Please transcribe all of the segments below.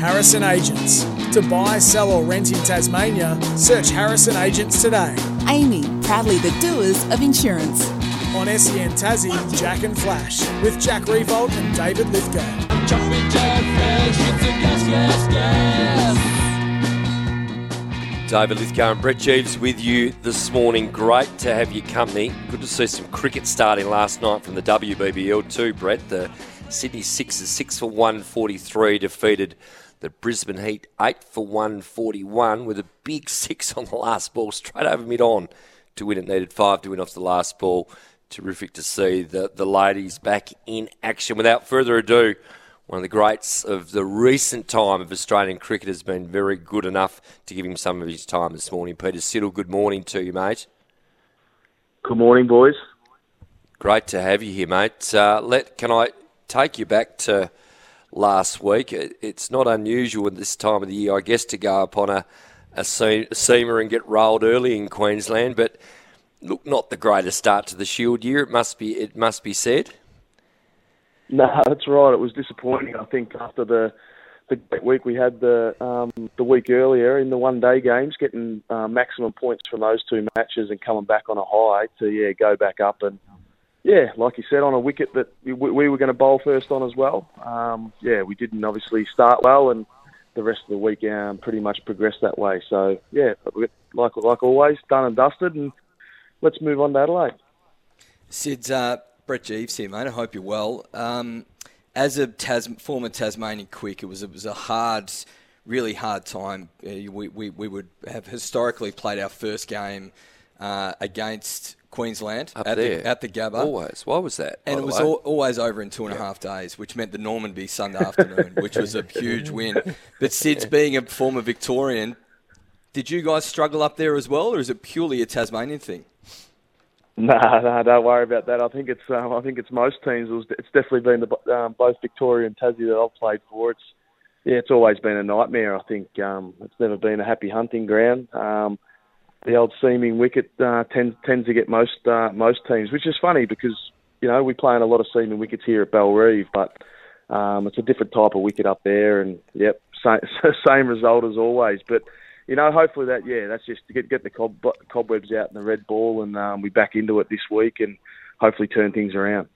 Harrison Agents. To buy, sell, or rent in Tasmania, search Harrison Agents today. Amy, proudly the doers of insurance. On SEN Tassie, Jack and Flash, with Jack Riewoldt and David Lithgow. David Lithgow and Brett Geeves with you this morning. Great to have your company. Good to see some cricket starting last night from the WBBL too, Brett. The Sydney Sixers, 6 for 143, defeated the Brisbane Heat, 8 for 141, with a big six on the last ball, straight over mid on to win. It needed five to win off the last ball. Terrific to see the, the ladies back in action. Without further ado, one of the greats of the recent time of Australian cricket has been very good enough to give him some of his time this morning. Peter Siddle, good morning to you, mate. Good morning, boys. Great to have you here, mate. Uh, let can I take you back to last week? It's not unusual at this time of the year, I guess, to go upon a a seamer and get rolled early in Queensland, but look, not the greatest start to the Shield year. It must be. It must be said. No, that's right. It was disappointing. I think after the the great week we had the um, the week earlier in the one day games, getting uh, maximum points from those two matches and coming back on a high to yeah go back up and yeah, like you said, on a wicket that we, we were going to bowl first on as well. Um, yeah, we didn't obviously start well, and the rest of the week um, pretty much progressed that way. So yeah, like like always, done and dusted, and let's move on to Adelaide. Sid's uh, Brett Geeves here, mate. I hope you're well. Um, as a Tas- former Tasmanian quick, it was it was a hard, really hard time. Uh, we, we, we would have historically played our first game uh, against Queensland Up at there. the at the Gabba. Always. Why was that? And it was al- always over in two and a half days, which meant the Normanby Sunday afternoon, which was a huge win. But Sid's being a former Victorian, did you guys struggle up there as well, or is it purely a Tasmanian thing? No, no, don't worry about that. I think it's um, I think it's most teams. It was, it's definitely been the um, both Victoria and Tassie that I've played for. It's yeah, it's always been a nightmare. I think um, it's never been a happy hunting ground. Um, the old seaming wicket uh, tends tends to get most uh, most teams, which is funny because you know we play in a lot of seaming wickets here at Bellerive, but um, it's a different type of wicket up there, and yep, same, same result as always. But you know, hopefully that yeah, that's just to get get the cob, cobwebs out in the red ball, and um, we back into it this week, and hopefully turn things around.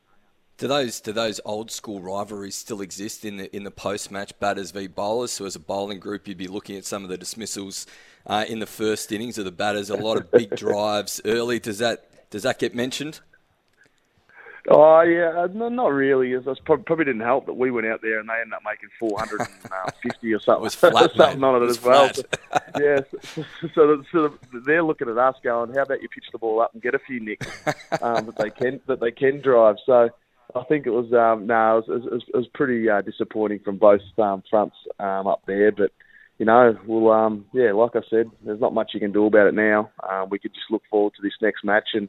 Do those do those old school rivalries still exist in the in the post match batters v bowlers? So as a bowling group, you'd be looking at some of the dismissals uh, in the first innings of the batters. A lot of big drives early. Does that does that get mentioned? Oh yeah, no, not really. It was prob- probably didn't help that we went out there and they ended up making 450 or something, It was flat, something mate. on It it, as well. flat. yeah, so, so, so they're looking at us going, "How about you pitch the ball up and get a few nicks um, that they can that they can drive?" So I think it was um, no, it was, it was, it was pretty uh, disappointing from both um, fronts um, up there, but. You know, well, um, yeah, like I said, there's not much you can do about it now. Um, we could just look forward to this next match and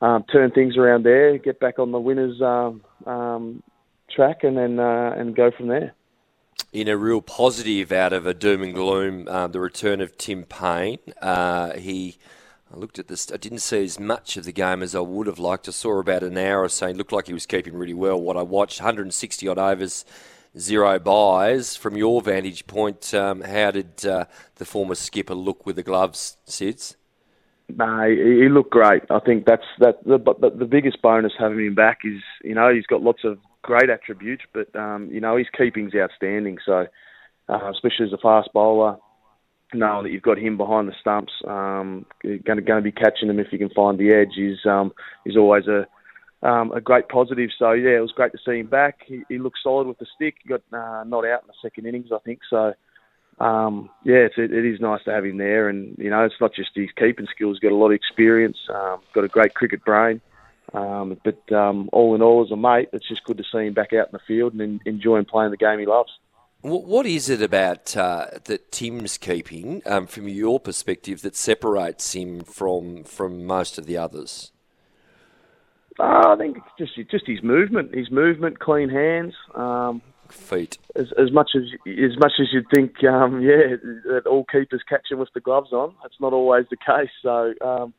um, turn things around there, get back on the winners' um, um, track, and then uh, and go from there. in a real positive out of a doom and gloom, um, the return of Tim Paine. Uh, he, I looked at this. I didn't see as much of the game as I would have liked. I saw about an hour or so. He looked like he was keeping really well. What I watched, 160 odd overs, zero byes. From your vantage point, um, how did uh, the former skipper look with the gloves, Sids? No, he, looked great. I think that's that. The, the, the biggest bonus having him back is, you know, he's got lots of great attributes, but um, you know, his keeping's outstanding. So, uh, especially as a fast bowler, knowing that you've got him behind the stumps, um, going to going to be catching him if you can find the edge is um, is always a um, a great positive. So yeah, it was great to see him back. He, he looked solid with the stick. He got uh, not out in the second innings, I think. So um, yeah, it's, it, it is nice to have him there. And you know, it's not just his keeping skills. He's got a lot of experience. Um, got a great cricket brain. Um, but um, all in all, as a mate, it's just good to see him back out in the field and en- enjoying playing the game he loves. Wh- What is it about uh, that Tim's keeping, um, from your perspective, that separates him from from most of the others? Uh, I think it's just just his movement, his movement, clean hands. Um, Feet. as, as much as as much as you'd think, um, yeah, that all keepers catch him with the gloves on. That's not always the case. So, um,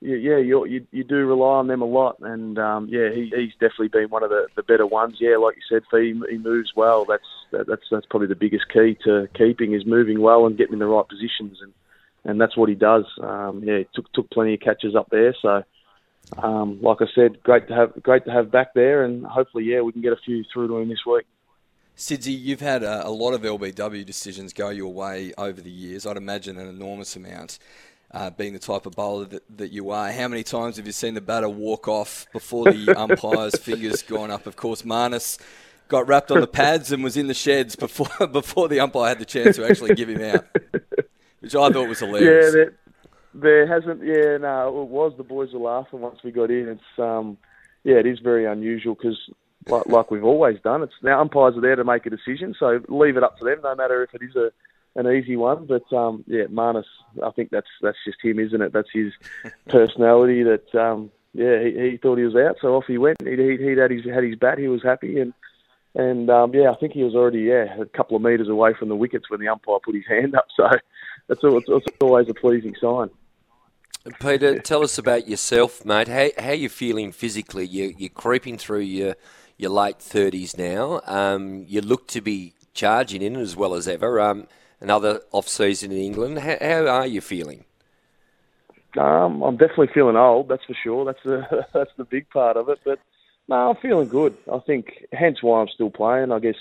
yeah, you, you you do rely on them a lot, and um, yeah, he, he's definitely been one of the, the better ones. Yeah, like you said, Fee, he moves well. That's that, that's that's probably the biggest key to keeping is moving well and getting in the right positions, and and that's what he does. Um, yeah, he took took plenty of catches up there, so. Um, like I said, great to have great to have back there, and hopefully, yeah, we can get a few through to him this week. Sidsy, you've had a, a, lot of LBW decisions go your way over the years. I'd imagine an enormous amount uh, being the type of bowler that, that, you are. How many times have you seen the batter walk off before the umpire's fingers gone up? Of course, Marnus got wrapped on the pads and was in the sheds before before the umpire had the chance to actually give him out, which I thought was hilarious. Yeah, there, there hasn't. Yeah, no, it was. The boys were laughing once we got in. It's um, yeah, it is very unusual because. Like, like we've always done, it's now umpires are there to make a decision, so leave it up to them. No matter if it is a an easy one. But um, yeah, Marnus, I think that's that's just him, isn't it? That's his personality. That um, yeah, he, he thought he was out, so off he went. He he had his had his bat. He was happy, and and um, yeah, I think he was already yeah a couple of metres away from the wickets when the umpire put his hand up. So that's it's, it's always a pleasing sign. Peter, tell us about yourself, mate. How how you feeling physically? You you're creeping through your your late thirties now. Um, you look to be charging in as well as ever. Um, another off season in England. How, how are you feeling? Um, I'm definitely feeling old. That's for sure. That's the that's the big part of it. But no, I'm feeling good. I think hence why I'm still playing. I guess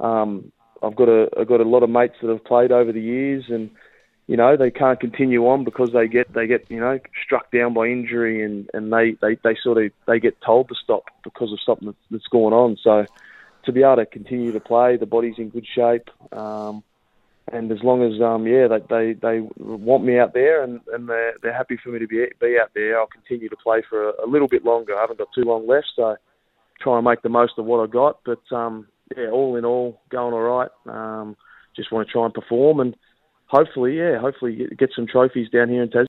um, I've got a I've got a lot of mates that have played over the years, and you know they can't continue on because they get they get you know struck down by injury, and and they they, they sort of they get told to stop because of something that's going on. So to be able to continue to play, the body's in good shape. Um, and as long as um yeah they they, they want me out there and, and they're they're happy for me to be be out there, I'll continue to play for a, a little bit longer. I haven't got too long left, so try and make the most of what I got. But um yeah, all in all, going all right. Um, just want to try and perform and hopefully yeah, hopefully get, some trophies down here in Tasmania.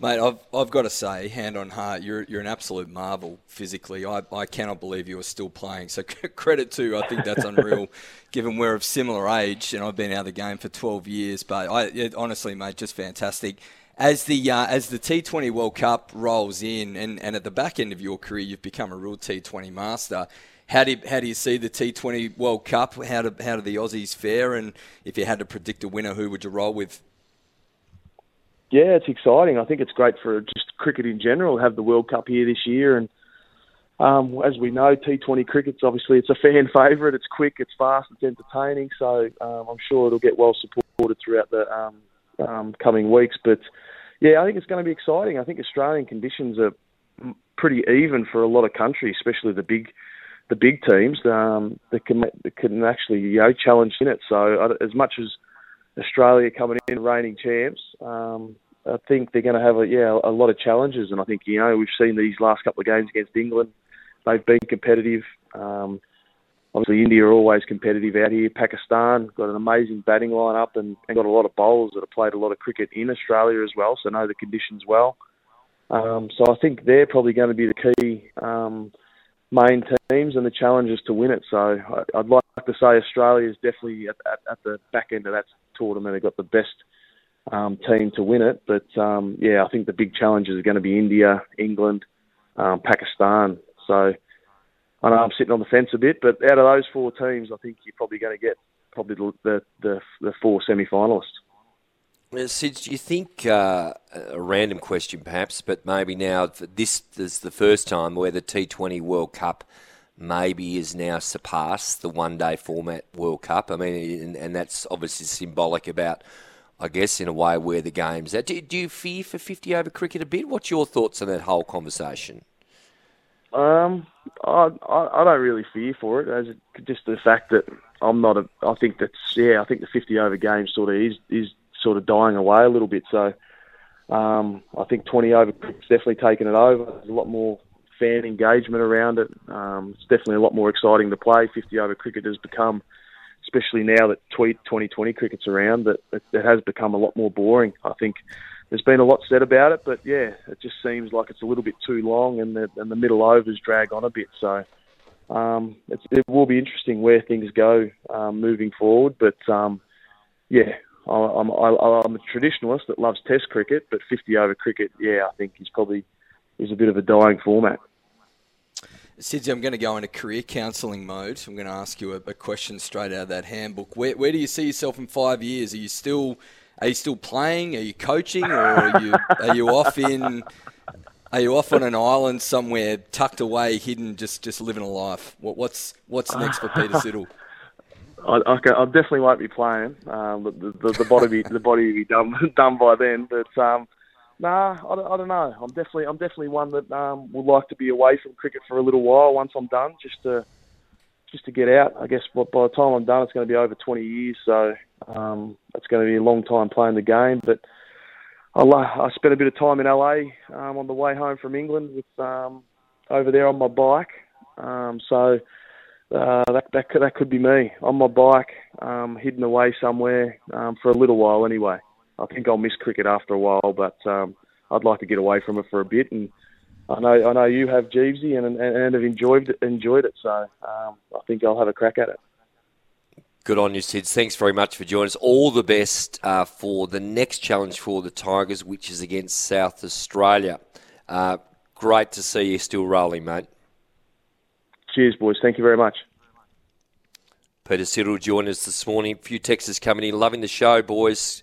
Mate, I've, I've got to say, hand on heart, you're, you're an absolute marvel physically. I, I cannot believe you are still playing. So credit to, I think that's unreal, given we're of similar age and I've been out of the game for 12 years. But I, it, honestly, mate, just fantastic. As the uh, as the T20 World Cup rolls in, and, and at the back end of your career, you've become a real T20 master. How do you, how do you see the T20 World Cup? How do how do the Aussies fare? And if you had to predict a winner, who would you roll with? Yeah, it's exciting. I think it's great for just cricket in general. Have the World Cup here this year, and um, as we know, T20 cricket's obviously it's a fan favourite. It's quick, it's fast, it's entertaining. So um, I'm sure it'll get well supported throughout the um, um, coming weeks. But yeah, I think it's going to be exciting. I think Australian conditions are pretty even for a lot of countries, especially the big the big teams um, that can that can actually you know challenge in it. So as much as Australia coming in reigning champs, um, I think they're going to have a yeah a lot of challenges, and I think you know we've seen these last couple of games against England, they've been competitive. Um, obviously, India are always competitive out here. Pakistan got an amazing batting lineup and, and got a lot of bowlers that have played a lot of cricket in Australia as well, so know the conditions well. Um, so I think they're probably going to be the key um, main teams and the challenges to win it. So I, would like to say Australia is definitely at, at, at the back end of that tournament. They've got the best um, team to win it. But um, yeah, I think the big challenges are going to be India, England, um, Pakistan. So I know I'm sitting on the fence a bit, but out of those four teams, I think you're probably going to get probably the the, the, four semi-finalists. Sid, do you think uh, a random question, perhaps, but maybe now this is the first time where the T20 World Cup maybe is now surpassed the one-day format World Cup. I mean, and, and that's obviously symbolic about I guess, in a way where the game's at. Do, do you fear for 50 over cricket a bit? What's your thoughts on that whole conversation? Um, I, I, don't really fear for it. As just the fact that I'm not a. I think that's yeah. I think the 50 over game sort of is is sort of dying away a little bit. So, um, I think 20 over cricket's definitely taken it over. There's a lot more fan engagement around it. Um, it's definitely a lot more exciting to play. 50 over cricket has become especially now that 2020 cricket's around, that it has become a lot more boring. I think there's been a lot said about it, but yeah, it just seems like it's a little bit too long, and the and the middle overs drag on a bit. So um, it will be interesting where things go um, moving forward. But um, yeah, I- I'm I'm a traditionalist that loves Test cricket, but 50 over cricket, yeah, I think is probably is a bit of a dying format. Sidsy, I'm going to go into career counselling mode. I'm going to ask you a, a, question straight out of that handbook. Where, where do you see yourself in five years? Are you still are you still playing? Are you coaching, or are you are you off in are you off on an island somewhere, tucked away, hidden, just just living a life? What, what's what's next for Peter Siddle? I, I, I, definitely won't be playing. Um, the, the, the body the body will be done done by then. But um, Nah, I don't, I don't know. I'm definitely I'm definitely one that um, would like to be away from cricket for a little while once I'm done, just to just to get out. I guess by, by the time I'm done, it's going to be over 20 years, so um, it's going to be a long time playing the game. But I, I spent a bit of time in LA um, on the way home from England with um, over there on my bike. Um, so uh, that that could, that could be me on my bike, um, hidden away somewhere um, for a little while anyway. I think I'll miss cricket after a while, but um, I'd like to get away from it for a bit. And I know I know you have Geevesy and, and, and have enjoyed it, enjoyed it. So um, I think I'll have a crack at it. Good on you, Sid. Thanks very much for joining us. All the best uh, for the next challenge for the Tigers, which is against South Australia. Uh, great to see you still rolling, mate. Cheers, boys. Thank you very much. Peter Siddle joined us this morning. A few texts coming in. Loving the show, boys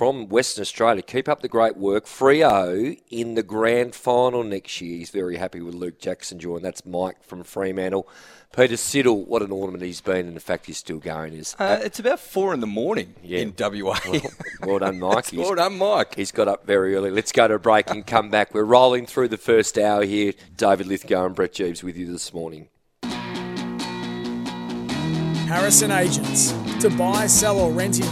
from Western Australia. Keep up the great work. Freo in the grand final next year. He's very happy with Luke Jackson joining. That's Mike from Fremantle. Peter Siddle, what an ornament he's been, and the fact he's still going is. Uh, it's about four in the morning yeah. in WA. Well, well done, Mike. well done, Mike. He's got up very early. Let's go to a break and come back. We're rolling through the first hour here. David Lithgow and Brett Geeves with you this morning. Harrison Agents. To buy, sell, or rent in